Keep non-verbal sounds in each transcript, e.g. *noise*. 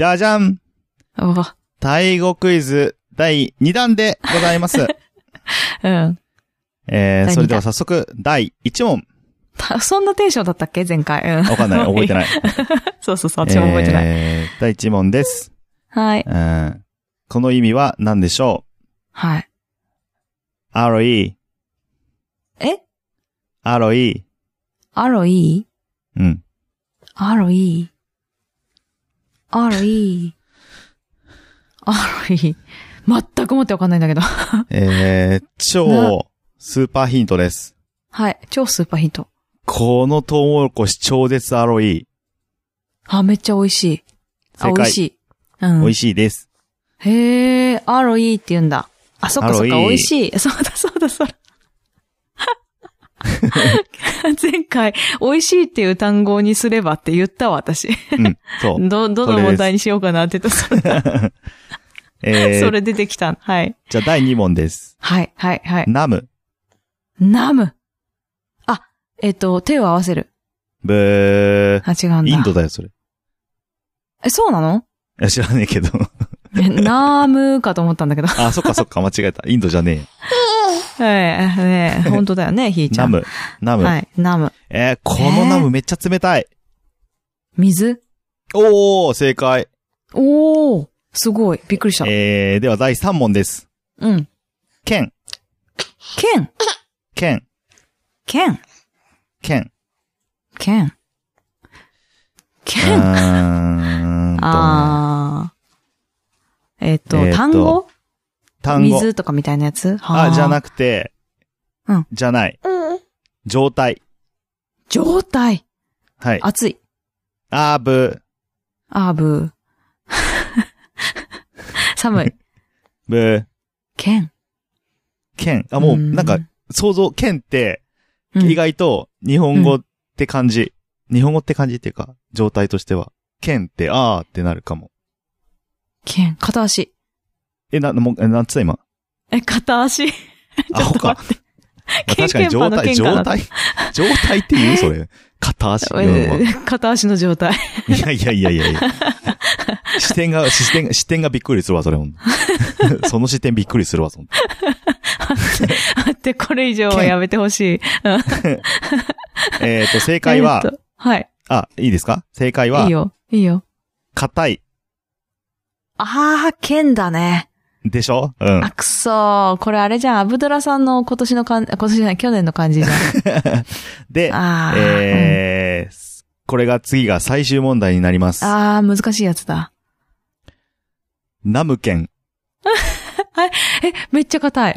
じゃじゃんおタイ語クイズ第2弾でございます。*laughs* うん。えー、それでは早速、第1問。たそんなテンションだったっけ？前回。うん。わかんない。覚えてない。*laughs* そうそうそう、私も覚えてない。えー、第1問です。はい。うん。この意味は何でしょはい。うえ RE。アロイうん。アロイアロイ？アロイ？全くもってわかんないんだけど。*laughs* えー、超スーパーヒントです。はい。超スーパーヒント。このトウモロコシ超絶 RE。あ、めっちゃ美味しい。あ、美味しい。うん。美味しいです。へえ、アロイって言うんだ。あ、そっかそっか、アロイ美味しい。そうだそうだそうだ。*laughs* *laughs* 前回、美味しいっていう単語にすればって言ったわ、私。うん。そう。*laughs* ど、どの問題にしようかなって言ったそれだえー、*laughs* それ出てきた。はい。じゃあ第2問です。はい、はい、はい。ナム。ナム？あ、えっ、と、手を合わせる。ブー。あ、違うんだ。インドだよ、それ。え、そうなの？いや知らねえけど。えナームかと思ったんだけど。あ、そっかそっか、間違えた。インドじゃねええ、ねえ、*laughs* 本当だよね、ひーえ。ちゃん。ナム。ナム。はい、ナム。えー、このナムめっちゃ冷たい。水？おー、正解。おー、すごい。びっくりした。えー、では第3問です。うん。剣。剣剣。剣剣。剣う剣あー。えっーと単語？単語。水とかみたいなやつ？あ、じゃなく。くて、うんじゃない。状態。状態。はい。熱い。あーぶ、あーぶー。*laughs* 寒い。*laughs* ぶ、剣。剣。あ、もう、うんなんか、想像、剣って、うん意外と、日本語って感じ。日本語って感じっていうか、状態としては。剣って、あーってなるかも。剣。片足。え、な、もう、えなんつった今？え、片足？*laughs* ちょっと待って。*laughs* あ確かに状態、状態、状態って言う？それ。片足？えー片足の状態。いやいやいやいやいや。視点が、視点が、視点がびっくりするわ、それほん。*laughs* その視点びっくりするわ、そん。待って、これ以上はやめてほしい。うんえっと、正解は？え、っとはい。あ、いいですか？正解は？いい、よ。いいよ。硬い。あー、剣だね。でしょ？うんあ、。くそー。これあれじゃん。アブドラさんの今年のかん、今年じゃない、去年の感じじゃん。*laughs* で、あー。えーこれが次が最終問題になります。あー、難しいやつだ。ナムケン。*laughs* え、めっちゃ硬い。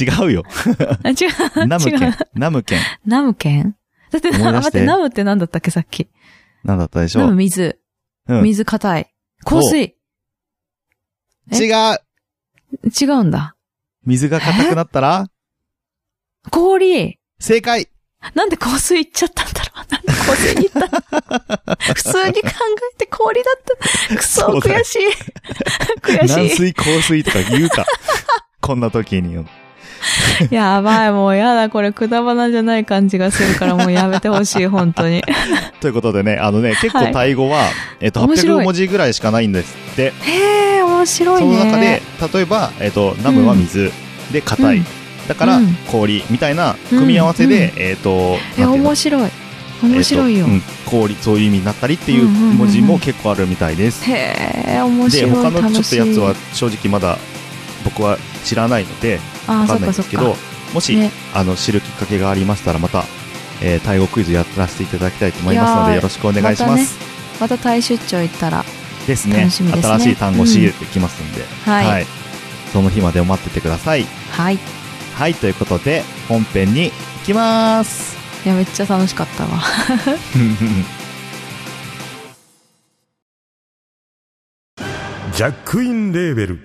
違うよ。*laughs* あ違う。ナムケン。ナムケン。ナム剣だって、待って、ナムって何だったっけ、さっき。なんだったでしナょ？うム水。うん。水硬い。香水。え？違う違うんだ。水が硬くなったら？氷。正解なんで香水行っちゃったんだろう *laughs* なんで香水に行った *laughs* 普通に考えて氷だった。くそ、そうだよ悔しい。*laughs* 悔し軟水、香水とか言うか。こんな時に。い。*laughs* やばい、もうやだ、これくだばなじゃない感じがするからもうやめてほしい、本当に。*laughs* ということでね、あのね、結構はいタイ語は、えっと、面白い800文字ぐらいしかないんですって。へえ、面白いそね。の中で、例えば、えっと、ナムは水、で、硬い。うんだからうん、氷、みたいな組み合わせで、えっと、え、面白い。面白いよ。えっとうん氷、そういう意味になったりっていううんうんうんうん文字も結構あるみたいです。へえ、面で、白い。他のちょっとやつは正直まだ僕は知らないので、わかんそっかそっかないんですけど。、もし、ねあの、知るきっかけがありましたら、また、えー、タイ語クイズやらせていただきたいと思いますので、よろしくお願いします。またタイ出張行ったら。ですね楽しみですね新しい単語仕入れてきますんで、はいその日までを待っててください。はい。いはい、ということで、本編に行きます。や、めっちゃ楽しかったわ。*laughs* ジャックインレーベル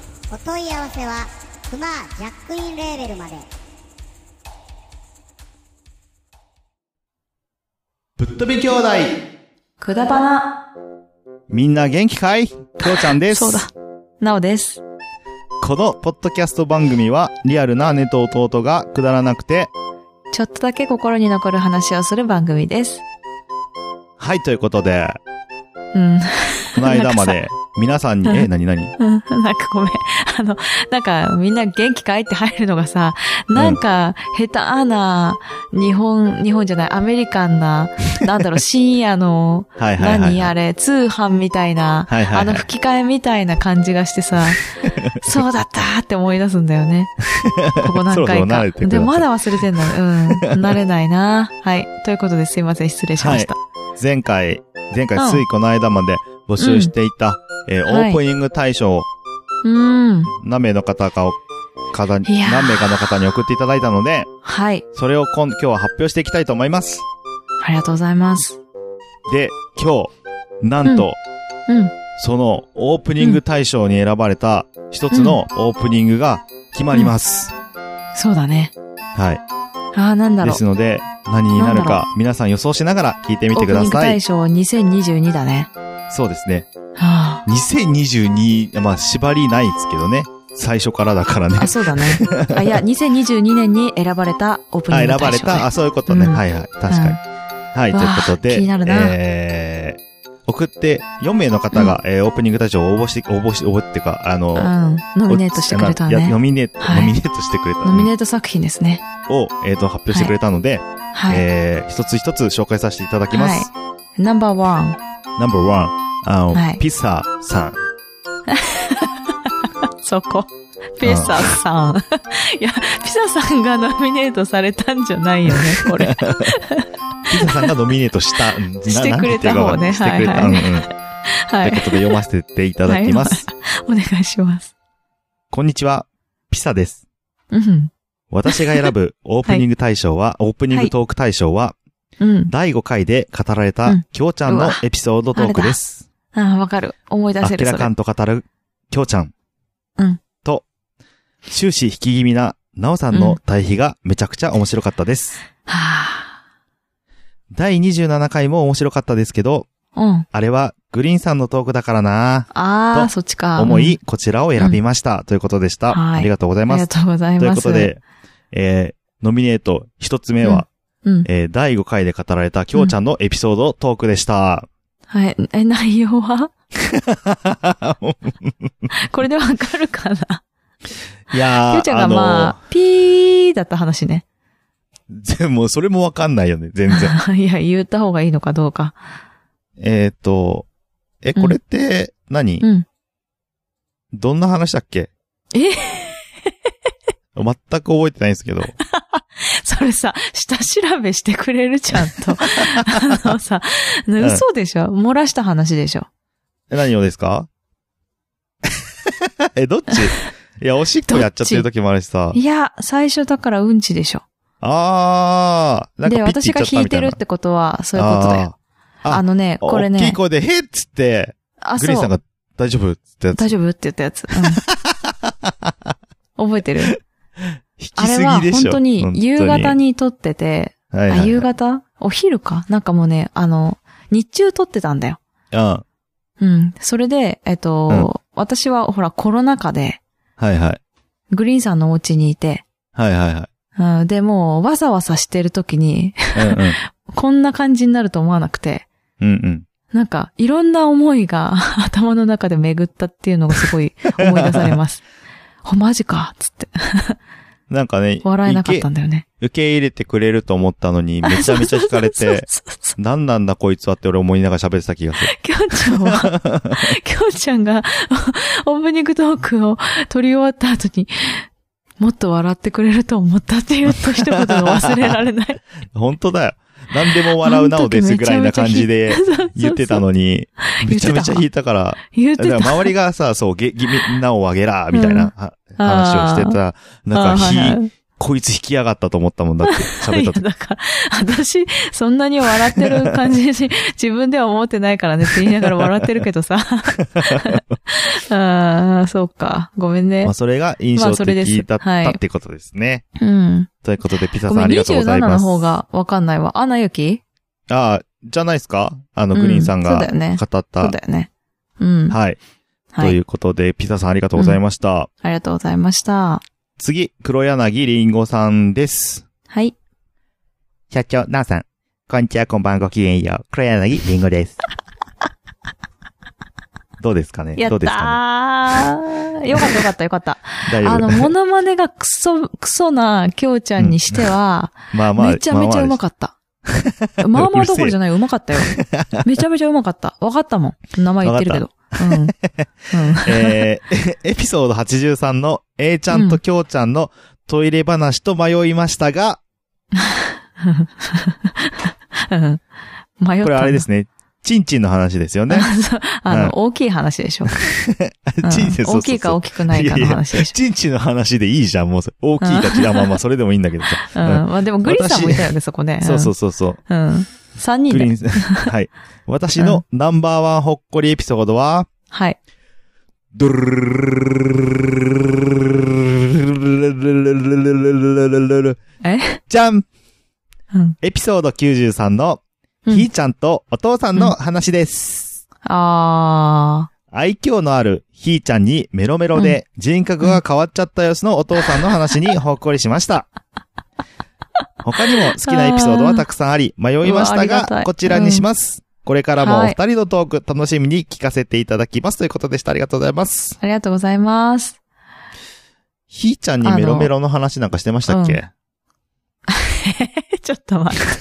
お問い合わせはクマジャックインレーベルまでぶっ飛び兄弟くだばな。みんな元気かい？きょうちゃんです。そうだ。なおです。このポッドキャスト番組は、リアルな姉と弟がくだらなくて、ちょっとだけ心に残る話をする番組です。はい、ということで、うん。この間まで、*laughs* 皆さんに、うんえ、なになにうんなんかごめん。あの、なんかみんな元気かいって入るのがさ、なんか下手な日本、日本じゃない、アメリカンな、なんだろう、*laughs* 深夜の、はいはいはいはい。何あれ、通販みたいな、はいはいはいあの吹き替えみたいな感じがしてさ、*laughs* そうだったって思い出すんだよね。ここ何回か。でもまだ忘れてんだ。うん。*laughs* 慣れないな。はい。ということですいません、失礼しました。前回、前回うんついこの間まで募集していた、えーはいオープニング大賞をうん。何名の方かを、方に、何名かの方に送っていただいたので、はい。それを今今日は発表していきたいと思います。ありがとうございます。で、今日、なんと、うん。そそのオープニング大賞に選ばれた一つのオープニングが決まります。うだね。はい。ああ、なんだろうです。ので、何になるか皆さん予想しながら聞いてみてくだオープニングさい大。賞2022だね。そうですね。は2022、まあ縛りないですけどね。最初からだからねあ。。あ、そうだね。*laughs* あ、いや、2022年に選ばれたオープニあ、ング選ばれ大賞、ね。た。あ、そういうことね。うんはいはい。確かに。はい、ということで、ー気になるなえー、送って4名の方が、えーオープニング大賞を応募して、応募し、応募っていうか、あの、うん。ノミネートしてくれたいやノね。ミネート、はいノミネートしてくれたノミねネート作品ですね。を、えっ、と、発表してくれたので、はい。えー、一つ一つ紹介させていただきます。ナンバーワン。ナンバーワン、あの、はいピサさん。*laughs* そこ。ピサさん。*laughs* いや、ピサさんがノミネートされたんじゃないよね、これ。*laughs* ピサさんがノミネートした、してくれた方ねしてくれた。はいはいうんうん。はい。ということで読ませていただきます。お願いします。こんにちは、ピサです。うん。私が選ぶオープニング大賞は、オープニングトーク大賞は、うん。第5回で語られたうん、きょうちゃんのエピソードトークです。ああ、わかる。思い出せる、それ。あきらかんと語る、きょうちゃん。うん。と、終始引き気味な、なおさんの対比がめちゃくちゃ面白かったです。はあ。第27回も面白かったですけど、うん。あれはグリーンさんのトークだからなああ、とそっちか。思い、うんこちらを選びました。ということでした。はいありがとうございます。ありがとうございというます。ことで、えー、ノミネート一つ目は、うん。えー、第5回で語られたきょうちゃんのエピソードトークでした。はい。え、内容は？*laughs* これでわかるかな？いやー、きょうちゃんがまあ、ピーだった話ね。でも、それもわかんないよね、全然。*laughs* いや、言った方がいいのかどうか。えっと、え、これって何、うん。どんな話だっけ？え？*laughs* 全く覚えてないんですけど。*laughs* それさ、下調べしてくれるちゃんと。*laughs* あのさ、嘘でしょ？漏らした話でしょ？え何をですか？*laughs* え、どっち？いや、おしっこやっちゃってる時もあるしさ。いや、最初だからうんちでしょ。あー、なんかで、私が弾いてるってことは、そういうことだよ。あー。あのね、これ大きいね、声で、へっつって、あ、そう、グリーンさんが大丈夫？ってやつ。大丈夫？って言ったやつ。うん、覚えてる？あれは。本当に夕方に。に撮ってて、はいはいはいあ、夕方？お昼か？なんかもうね、あの、日中撮ってたんだよ。うん。うん。それで、えっと、うん私はほらコロナ禍で、はいはい。グリーンさんのお家にいて、はいはいはい。うん、で、もう、わざわざしてる時に、うんうん。*laughs* こんな感じになると思わなくて、うんうん。なんか、いろんな思いが *laughs* 頭の中で巡ったっていうのがすごい思い出されます。*laughs* お、マジかつって。なんかね、笑えなかったんだよね。受け入れてくれると思ったのに、めちゃめちゃ惹かれて、何なんだこいつはって俺思いながら喋ってた気がする。きょうちゃんは、きょうちゃんがオープニングトークを撮り終わった後に、もっと笑ってくれると思ったって言った一言が忘れられない。*laughs* 本当だよ。何でも笑うなおですぐらいな感じで *laughs* 言ってたのに、めちゃめちゃ弾いたから、言って周りがさ、そう、げ、ぎみんなをあげら、みたいなは話をしてた、なんか、あはいは火、いこいつ引きやがったと思ったもんだって、喋った時。*laughs* だから、私、そんなに笑ってる感じに *laughs* 自分では思ってないからねって言いながら笑ってるけどさ。ああ、そうか。ごめんねまあ、。それが印象的だったはいってことですね。うん。ということで、ピザさんありがとうござ27います。の方がわかんないわ。アナ雪？ああ、じゃないですか？あの、うんグリーンさんがそうだよね語った。そうだよね。うん。はい。とはい。いうことで、ピザさんありがとうございました。ありがとうございました。次、黒柳りんごさんです。はい。社長、なおさん。こんにちは、こんばんごきげんよう。黒柳りんごです。どうですかね？やっどうですかたー。*laughs* よかったよかったよかった。あの、モノマネがクソ、クソなきょうちゃんにしては、*laughs* まあまあ。めちゃめちゃうまかっかった。*laughs* まあまあどころじゃない、うまかったよ。めちゃめちゃうまかった。わかったもん。名前言ってるけど。うん。うん。えー、エピソード83の A ちゃんときょうちゃんのトイレ話と迷いましたが、うん迷った。これあれですね。チンチンの話ですよね。*laughs* あの、うん大きい話でしょ。う *laughs* んチンチン、そうそうそう大きいか大きくないかの話でしチンチンの話でいいじゃん、もうそれ。大きいかち、あ、まあまあ、それでもいいんだけどさ。ょ。うん。まあでもグリーンさんもいたよね、そこね。そうそうそうそう。うん。うん。三人で。グリーン、はい。私のナンバーワンほっこりエピソードは、はい。ドゥルルルルルルルえじゃんうん。エピソード93の、うんひーちゃんとお父さんの話です。あ愛嬌のあるひーちゃんにメロメロで人格が変わっちゃった様子のお父さんの話にほっこりしました。他にも好きなエピソードはたくさんあり、迷いましたが、こちらにします。これからもおはい二人のトーク楽しみに聞かせていただきます。ということでした。ありがとうございます。ー。ありがとうございます。ひーちゃんにメロメロの話なんかしてましたっけ、ちょっと待って。*laughs*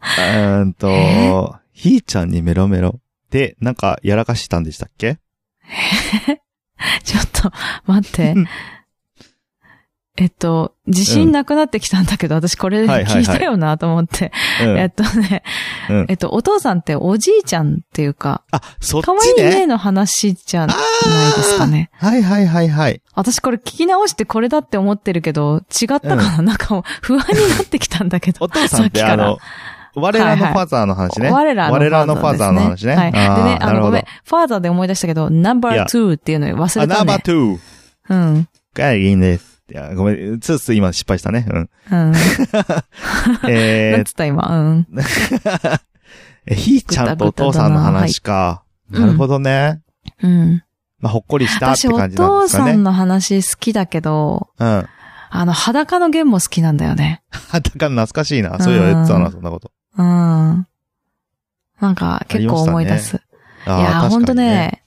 うーんと、え？ひーちゃんにメロメロで、なんかやらかしたんでしたっけ？*laughs* ちょっと、待って。*laughs* えっと、自信なくなってきたんだけど、私これ聞いたよなと思って。うん。えっとね、うんえっと、お父さんっておじいちゃんっていうか、あ、そっちね。いねの話じゃないですかね。はいはいはいはい。私これ聞き直してこれだって思ってるけど、違ったかな、なんかもう不安になってきたんだけど。お父さんって我らのファザーの話ね。我らのファザー、ザーの話ね。はい。であーね、あの、ごめん。ファーザーで思い出したけど、ナンバー2っていうの忘あ、れたナンバーね。2。うん。がいいんです。いや、ごめん、つーつー今失敗したね。うん。うん。*laughs* えー *laughs* なんつった今？うん。*laughs* え、ひーちゃんとお父さんの話か。いうんなるほどね。うん。まあ、ほっこりしたって私、お感じなんで父すかね。さんの話好きだけど、うん。あの、裸の弦も好きなんだよね。だから懐かしいな。そういえば言ってたな、そんなこと。うん。なんか、結構思い出す。あーいや、ほんと。ね、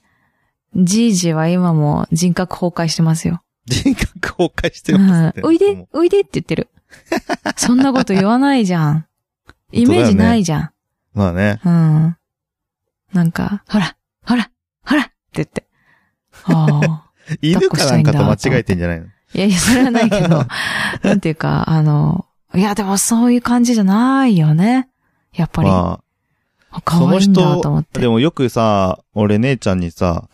じいじは今も人格崩壊してますよ。人格崩壊してうますおいで、おいでって言ってる。そんなこと言わないじゃん。*laughs* イメージないじゃん。まあね。うん。なんか、ほら、ほら、ほらって言って。はあ。*laughs* 犬かなんかと間違えてんじゃないの？いやいや、それはないけど、*laughs* なんていうか、あの、いや、でもそういう感じじゃないよね。やっぱり。まあ、可愛いんだと思って。でもよくさ、俺姉ちゃんにさ、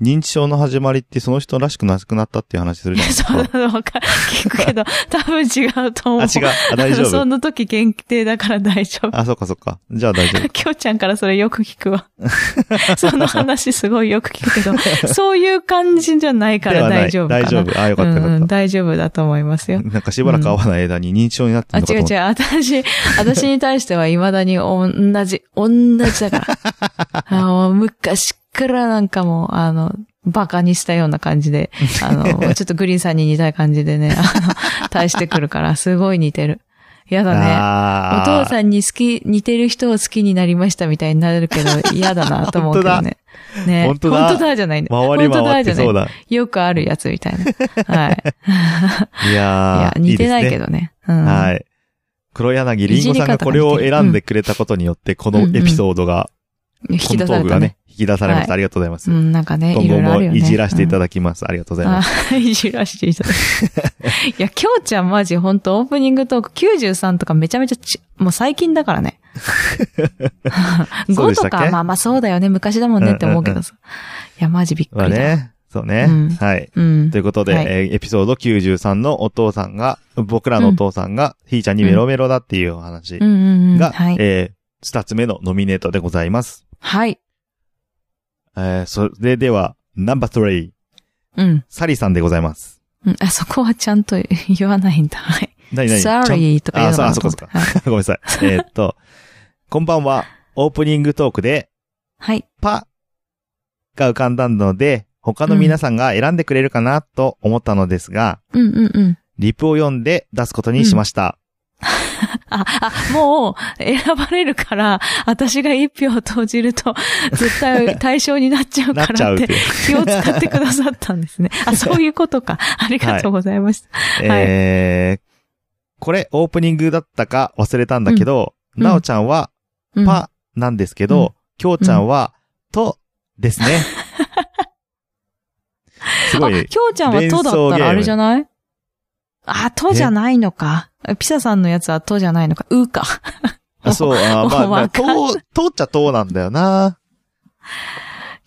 認知症の始まりってその人らしくなくなったっていう話するいじゃや、ないですか。*laughs* そうなのわか聞くけど、*laughs* 多分違うと思う。あ、違う。あ、大丈そ夫。の時限定だから大丈夫。あ、そっかそっか。じゃあ大丈夫。きょうちゃんからそれよく聞くわ。*laughs* その話すごいよく聞くけど、そういう感じじゃないから大丈夫。大丈夫。あ、よかったようんうんかっ大丈夫だと思いますよた。。なんかしばらく会わない間に認知症になってあ、るのかと思っ違う違う。私、私に対しては未だに同じ、同じだから。あの昔からなんかもう、あの、バカにしたような感じで、*laughs* あの、ちょっとグリーンさんに似たい感じでね、あの、*laughs* 対してくるから、すごい似てる。やだね。お父さんに好き、似てる人を好きになりましたみたいになるけど、*laughs* 嫌だなと思うけどね。ね。本当だ本当だじゃないんだ。回り回ってそう本当だだ。じゃない。よくあるやつみたいな。はい。いいや似てないけどね。うん。はい。黒柳りんごさんがこれを選んでくれたことによって、このエピソードが、引き出されたね引き出されました。はいありがとうございますう。ん、なんかね、今後もいじらせていただだきます。ありがとうございます。あ、いじらせていただき *laughs* いや、きょうちゃんマジほんとオープニングトーク93とかめちゃめちゃち、もう最近だからね。5 *laughs* そうでしたっけ？とか、まあまあそうだよね、昔だもんねって思うけどさ。いや、マジびっくまありだ。ね。そうね。うんはい。うん。ということで、はいえーエピソード93のお父さんが、僕らのお父さんが、ひーちゃんにメロメロだっていうお話。が、はい。えー二つ目のノミネートでございます。はい。えーそれでは、ナンバー3、うん。サリーさんでございます。うんあそこはちゃんと言わないんだ。はい。何々ちゃん sorry とか言うのかなあ、そう、あ、そと思ってっかそっか。*laughs* ごめんなさい。えーっと、こんばんは、オープニングトークで、はい。パが浮かんだので、他の皆さんが選んでくれるかなと思ったのですが、うんうんうん。リプを読んで出すことにしました。*laughs* あ、あ、もう、選ばれるから、私が一票を投じると、絶対 *laughs* 対象になっちゃうからって。気を使ってくださったんですね。*laughs* あ、そういうことか。ありがとうございました。えー、これオープニングだったか忘れたんだけど、うんなおちゃんはうん、パなんですけうんど、きょうちゃんはとですね。すごあ、い、きょうちゃんはとだったらあれじゃない？あ、とじゃないのか。ピサさんのやつはとじゃないのか。うか。あそう、あーまあ、まあ、*laughs* と、とっちゃとなんだよな。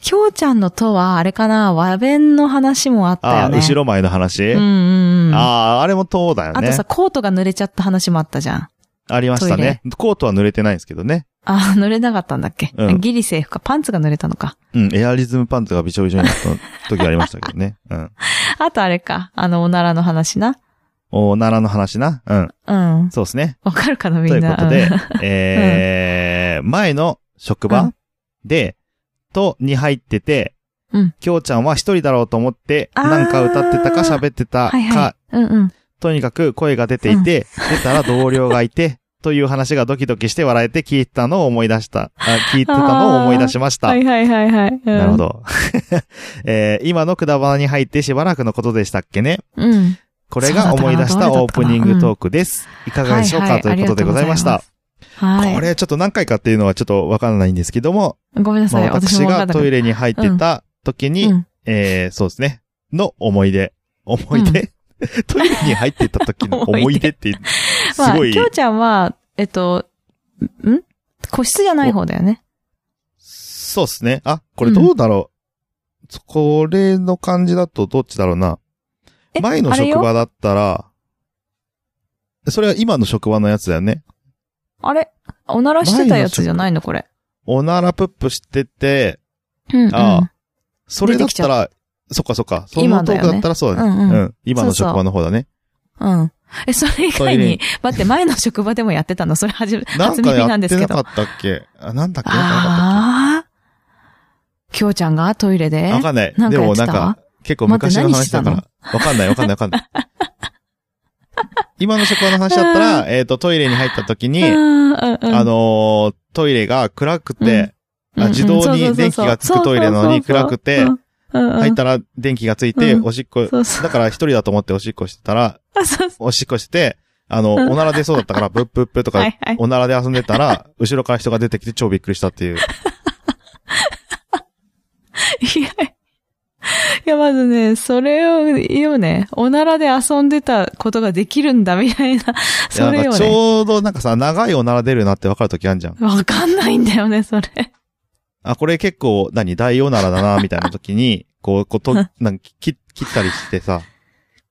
きょうちゃんのとは、あれかな、和弁の話もあったよね。後ろ前の話？うんうんうん。ああ、あれもとだよね。あとさ、コートが濡れちゃった話もあったじゃん。ありましたね。コートは濡れてないんですけどね。あ、濡れなかったんだっけ、うんギリセーフか。パンツが濡れたのか。うん、エアリズムパンツがびちょびちょになった時ありましたけどね。うん。*laughs* あとあれか。あの、おならの話な。おならの話な。うん。うん。そうですね。わかるかな、みといんな。うことでうん、*laughs* えー、前の職場うんで、とに入ってて、うんきょうちゃんは一人だろうと思って、なんか歌ってたか喋ってたか、はいはい。うんうん。とにかく声が出ていて、出たら同僚がいて、*laughs* という話がドキドキして笑えて聞いてたのを思い出した。あ聞いてたのを思い出しました。はいはいはいはい。うんなるほ。ど。*laughs* えー今のくだばなに入ってしばらくのことでしたっけね。うん。これが思い出したオープニングトークです。いかがでしょうか、ということでございました。はい。これちょっと何回かっていうのはちょっとわからないんですけども、ごめんなさい。まあ私がトイレに入ってた時に、うんえーそうですね。の思い出。思い出、*laughs* トイレに入ってた時の思い出って、*laughs* すまあ、ごい、きょうちゃんは、えっと、ん？個室じゃない方だよね。そうですね。あ、これどうだろう、これの感じだとどっちだろうな。え前の職場だったら、それは今の職場のやつだよね。あれ？おならしてたやつじゃないの？これ。おならぷっぷしてて、うん、うん。ああそれだったら、そっかそっか。そのトークだったらそうだね。うんうん今の職場の方だね。うん。え、それ以外に、待って、前の職場でもやってたの？それはじめ、初 *laughs* 耳なんかやなんですけ？ど。ってなかったっけあ、なんだっけ？なんかなかっああ。きょうちゃんが？トイレで？わかんない。でなんかやってた？もなんか、結構昔の話だか待ら。わかんないわかんないわかんない。今の職場の話だったら、*laughs* えっと、トイレに入った時に、あのートイレが暗くて、うん。あ自動に電気がつくトイレなのに暗くて、入ったら、ら電気がついて、うん。おしっこ、そうそう。だから一人だと思っておしっこしてたら、おしっこしてて、あの、うん。おなら出そうだったから、ブッブッブとかおならで遊んでたら、後ろから人が出てきて超びっくりしたっていう。う。*laughs* いや、いや、まずね、それを言うね、おならで遊んでたことができるんだ、みたいな、それよなんかちね。ょうどなんかさ、長いおなら出るなってわかるときあるじゃん。わかんないんだよね、それ。あ、これ結構、何、大おならだな、みたいな時に、*laughs* こう、こうと、*laughs* なんか切切ったりしてさ、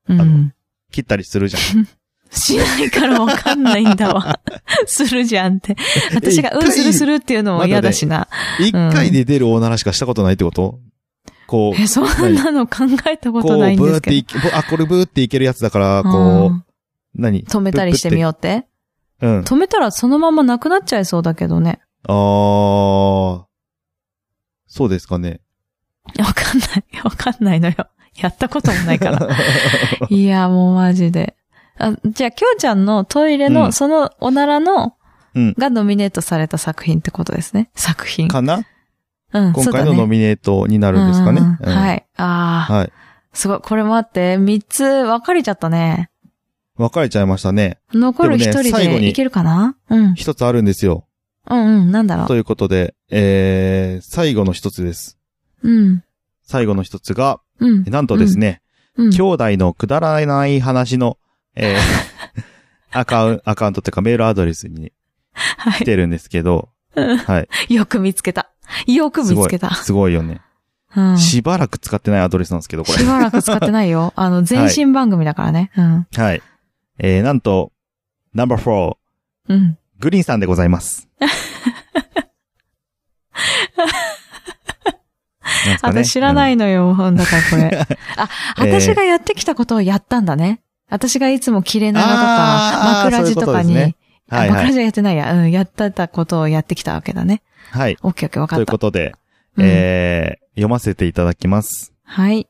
のうん。切ったりするじゃん。*laughs* しないからわかんないんだわ。するじゃんって。私が、うん、するするっていうのも嫌だしな。一回で出るおならしかしたことないってこと？こう、え、そんなの考えたこことう、ないんブーですけど。っていけ、ぶあ、これブーっていけるやつだから、うこんう、何？止めたりしてみようって？う。うん。止めたらそのままなくなっちゃいそうだけどね。あー。そうですかね。わかんない。わかんないのよ。やったこともないから。*laughs* いや、もうマジで。あじゃあ、きょうちゃんのトイレの、うんそのおならの、うんがノミネートされた作品ってことですね。作品。かな？うん、今回のノミネートになるんですかね。うんうんはい。ああ、はい。すごい。これもあって、三つ分かれちゃったね。分かれちゃいましたね。残る一でもね人最後にでいけるかな？うん。一つあるんですよ。うんうん、なんだろということで、えー、最後の一つです。う。うん。最後の一つが、うん。なんとですね、うん。兄弟のくだらない話の、えー、*laughs* アカウン、アカウントっていうかメールアドレスにはい。来てるんですけど、はい。よく見つけた。よく見つけた。。すごいよね。うん。ししばらく使ってないアドレスなんですけど、これ。ばらく使ってないよ。*laughs* あの、前身番組だからね。うん。はい。えー、なんと、No.4、うん。グリーンさんでございます。ね私知らないのよ、だからこれ。*laughs* あ、えー私がやってきたことをやったんだね。私がいつも切れ長とか、枕地とかに、はいはい。あ枕地はやってないや。うん、やってたことをやってきたわけだね。はい。オッケーオッケー、わかといった。うことで、うんえー、読ませていただきます。はい。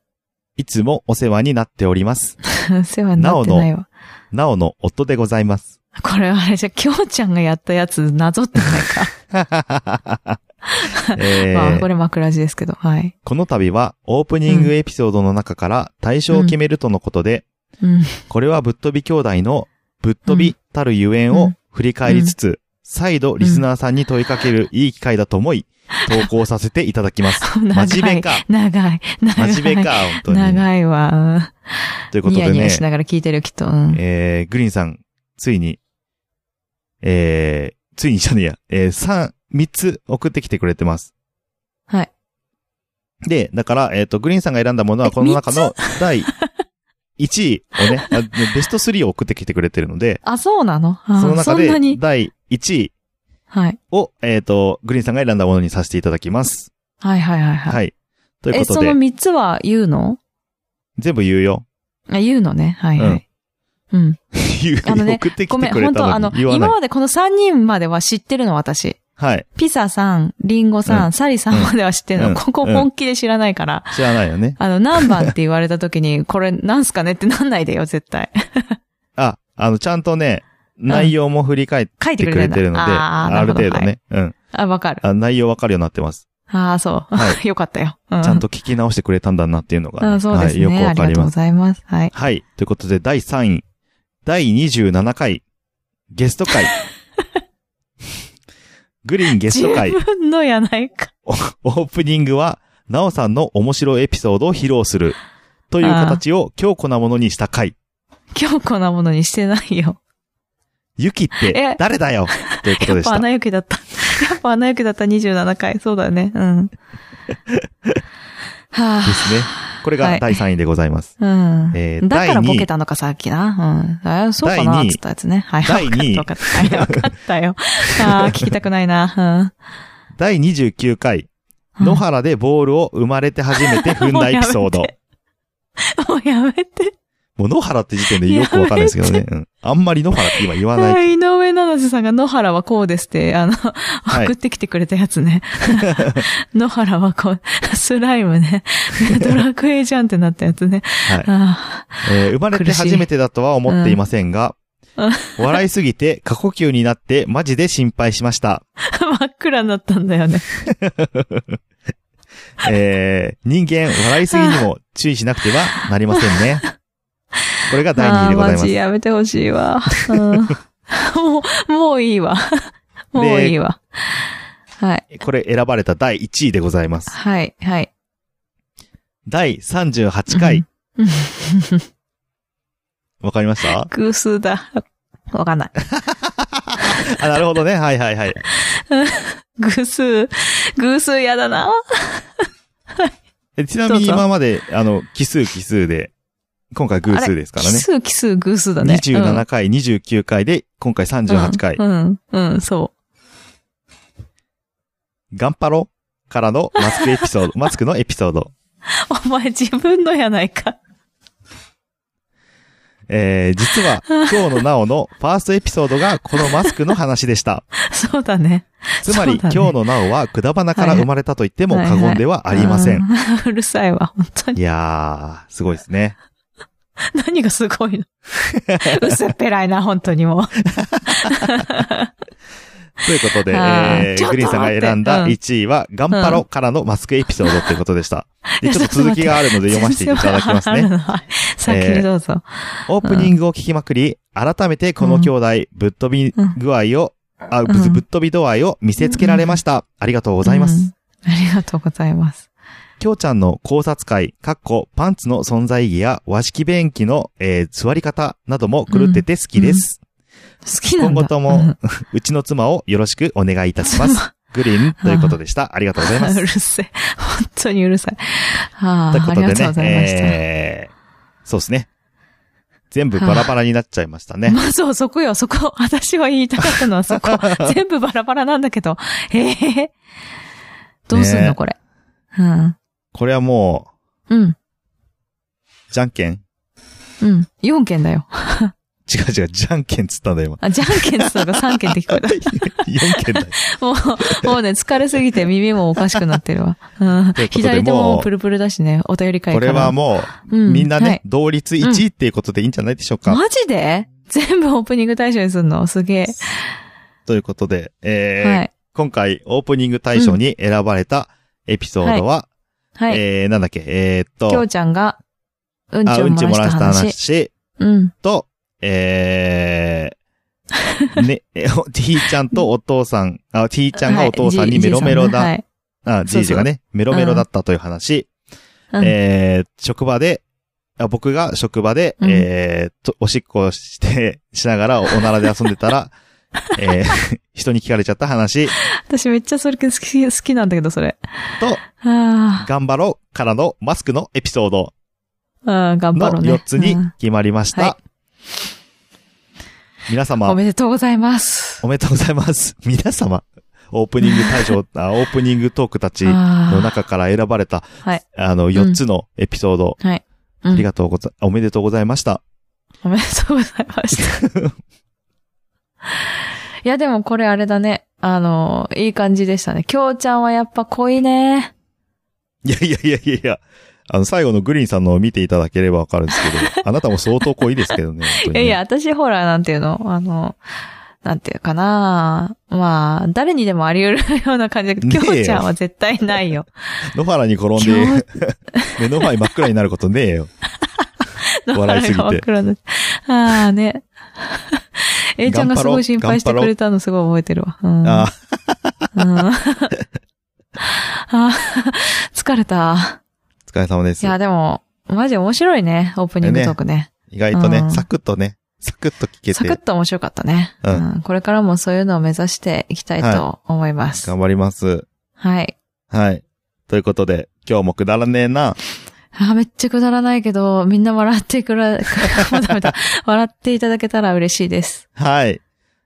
いつもお世話になっております。*laughs* 世話になってないわ。なおの夫でございます。これあれじゃ、きょうちゃんがやったやつ、なぞってないか。*laughs* えー *laughs* まあ、これ枕地ですけど、はい。この度はオープニングエピソードの中から対象を決めるとのことで、うん。これはぶっ飛び兄弟のぶっ飛びたるゆえんを振り返りつつ、再度リスナーさんに問いかけるいい機会だと思い、投稿させていただきます。*laughs* 真面目か？長い。長い。真面目か、本当に。長いわ。ということでねニヤニヤ、しながら聞いてるきっと。うん。えー、グリーンさん、ついに、えー、ついにじゃねえや、えー、三、三つ送ってきてくれてます。はい。で、だから、えっ、と、グリーンさんが選んだものはえこの中の第1位をね、あベスト3を送ってきてくれてるので、あ、そうなの？あその中で第1位はい。を、えっ、と、グリーンさんが選んだものにさせていただきます。はいはいはいはい。はい。というえ、ことでその、三つは言うの？全部言うよ。あ、言うのね。はいはい。うん。*laughs* 言うあのね送ってきごめん、てくれ本当あのたのに、言わない。今までこの三人までは知ってるの、私。はい。ピサさん、リンゴさん、うんサリさんまでは知ってるの。うんここうん本気で知らないから。知らないよね。あの、何番って言われた時に、これなんすかねってなんないでよ、絶対。*laughs* あ、あの、ちゃんとね、内容も振り返っ書いててくれてるので、ある程度。なほね、うん。はいあ、わかる。あ内容わかるようになってます。ああ、そう。は *laughs* よかったよ。うちゃんと聞き直してくれたんだなっていうのがね、あそうですね。はい、よくわありがとうごかります。ざいます。はい。はい。ということで、第3位。第27回、ゲスト会。グリーンゲスト会。自分のやないか。オープニングは、なおさんの面白いエピソードを披露する。という形を強固なものにした回。強固なものにしてないよ。ユキってえ誰だよということやっぱでした。穴行きだった。やっぱ穴行きだった *laughs* 27回。そうだね。うん。*laughs* はですね。これが第3位でございます。あ。うん。えーだからボケたのか、さっきな。うん。あそうか第二位なつったやつね。はい。第二位わかった。わかったよ。*laughs* ああ、聞きたくないな。第29回、うん。野原でボールを生まれて初めて踏んだエピソード。*laughs* もうやめて。もう野原って時点でよくわかんないですけどね。うん。あんまり野原って今言わない。はい井上七瀬さんが野原はこうですって、あの、い送ってきてくれたやつね。*laughs* 野原はこう、スライムね。*laughs* ドラクエじゃんってなったやつね。はい。あえー生まれて初めてだとは思っていませんが、うん笑いすぎて過呼吸になってマジで心配しました。あ *laughs* 真っ暗になったんだよね。えー人間笑いすぎにも注意しなくてはなりませんね。これが第2位でございますマジ。やめてほしいわ。うん *laughs* もう、もういいわ。もういいわ。はい。これ選ばれた第1位でございます。はい。はい。第38回。うん。わかりました？偶数だ。わかんない。*laughs* あ、なるほどね。はいはいはい。*laughs* 偶数、偶数やだな。えちなみに今まで、あの、奇数奇数で、今回偶数ですからね。奇数、奇数、偶数だね。27回、29回で、今回38回。うん、うん、うん、そガンパロからのマスクエピソード、*laughs* マスクのエピソード。う。お前自分のやないか。えー、実は、今日のなおのファーストエピソードがこのマスクの話でした。*laughs* そうだね。つまり、ね今日のなおはくだばなから生まれたと言っても過言ではありません。はいはいうん *laughs* うるさいわ、本当に。いやー、すごいですね。*laughs* 何がすごいの？*laughs* 薄っぺらいな、本当にもう。*laughs* ということで、えー、グリーンさんが選んだ待1位は、ガンパロからのマスクエピソードということでした。でちょっと続きがあるので読ませていただきますね。はい先にどうぞ。オープニングを聞きまくり、改めてこの兄弟、ぶっ飛び具合を、あ、ぶうんぶっ飛び度合いを見せつけられました。ありがとうございます。うんありがとうございます。きょうちゃんの考察会、かっこパンツの存在意義や和式便器の、えー座り方なども狂ってて好きです。好きなんだ。今後ともうんうちの妻をよろしくお願いいたします。グリーンということでした。ありがとうございまうす。*laughs* るせえ。本当にうるさい。はあ、ということでありがとうございました。ね、えー、そうですね。全部バラバラになっちゃいましたね。*laughs* まあそう、そこよ、そこ。私は言いたかったのはそこ。*laughs* 全部バラバラなんだけど。ええどうすんの、ねこれ。うん。これはもうん。う、じゃんけん？うん。4件だよ。違う違う、じゃんけんっつったんだよ、あ、じゃんけんって言ったのが3件って聞こえた。今。4件だよ。*laughs* もう、もうね、疲れすぎて耳もおかしくなってるわ。うんということで左手もプルプルだしね、お便り会こから。れはもう、うんみんなね、はい同率1位っていうことでいいんじゃないでしょうか。マジで？全部オープニング対象にすんの？すげえ。ということで、えーはい。今回オープニング大賞に選ばれたエピソードは、はい。えー、なんだっけ、えー、っと、きょうちゃんが、うんあ、ちをうんち漏漏らした話。らした話。うん。と、えー、*laughs* ね、えおひーちゃんとお父さん、あ、ひーちゃんがお父さんにメロメロだ、はい。あ、じいじがね、メロメロだったという話、うん。えー、職場で、あ僕が職場で、うん。えーと、おしっこをして、しながらおならで遊んでたら、えー、*laughs* 人に聞かれちゃった話私めっちゃそれ好き、好きなんだけど、それ。と、あ頑張ろうからのマスクのエピソードあ、うん、頑張ろのうね。4つにうん決まりました。はい皆様お、めでとうございます。おめでとうございます。*laughs* 皆様、オープニング大賞、*laughs* あオープニングトークたちのあ中から選ばれた、はい。あの、4つのエピソード、あはい。うんありがとうござ、おめでとうございました。おめでとうございました。いや、でもこれあれだね。あの、いい感じでしたね。きょうちゃんはやっぱ濃いね。いやいやいやいやいや、あの、最後のグリーンさんのを見ていただければわかるんですけど、*laughs* あなたも相当濃いですけどね。ねいやいや、私ほら、なんていうの？あの、なんていうかなまあ、誰にでもあり得るような感じだけど、きょうちゃんは絶対ないよ。*laughs* 野原に転んで、目の前真っ暗になることねえよ。*laughs* 笑いすぎて真っ暗ああね。A ちゃんがすごい心配してくれたのすごい覚えてるわ。うん。あうんあー *laughs* 疲れた。お疲れ様ですい。や、でも、マジ面白いね、オープニングトークね。意外とねう、んサクッとね、サクッと聞けサクッて、と面白かったね、ううんん。これからもそういうのを目指していきたいと思います。頑張ります。はい。はい。ということで、今日もくだらねえな。あーめっちゃくだらないけど、みんな笑ってくら、もうダメだ。笑っていただけたら嬉しいです。はい。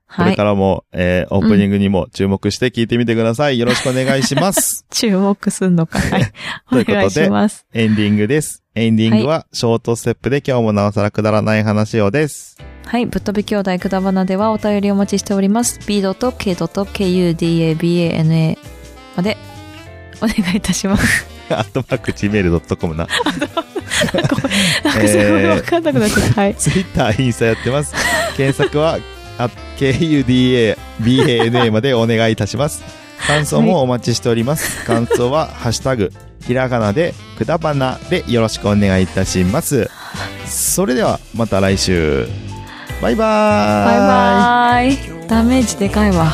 こはいれか。らも、えー、オープニングにも注目して聞いてみてください。よろしくお願いします。*laughs* 注目すんのか。はい。ということで。エンディングです。エンディングは、ショートステップで今日もなおさらくだらない話をです。はい。ぶっ飛び兄弟くだばなではお便りお待ちしております。b.k.kudabana までお願いいたします。*laughs* アットマーク gmail.com な。なんかすごいわかんなくなっちゃった。はい。*laughs* ツイッター、インスタやってます。検索は、あ kuda, bana までお願いいたします。感想もお待ちしております。感想は、*laughs* ハッシュタグ、ひらがなで、くだばなでよろしくお願いいたします。それでは、また来週。バイバーイ。バイバイ。ダメージでかいわ。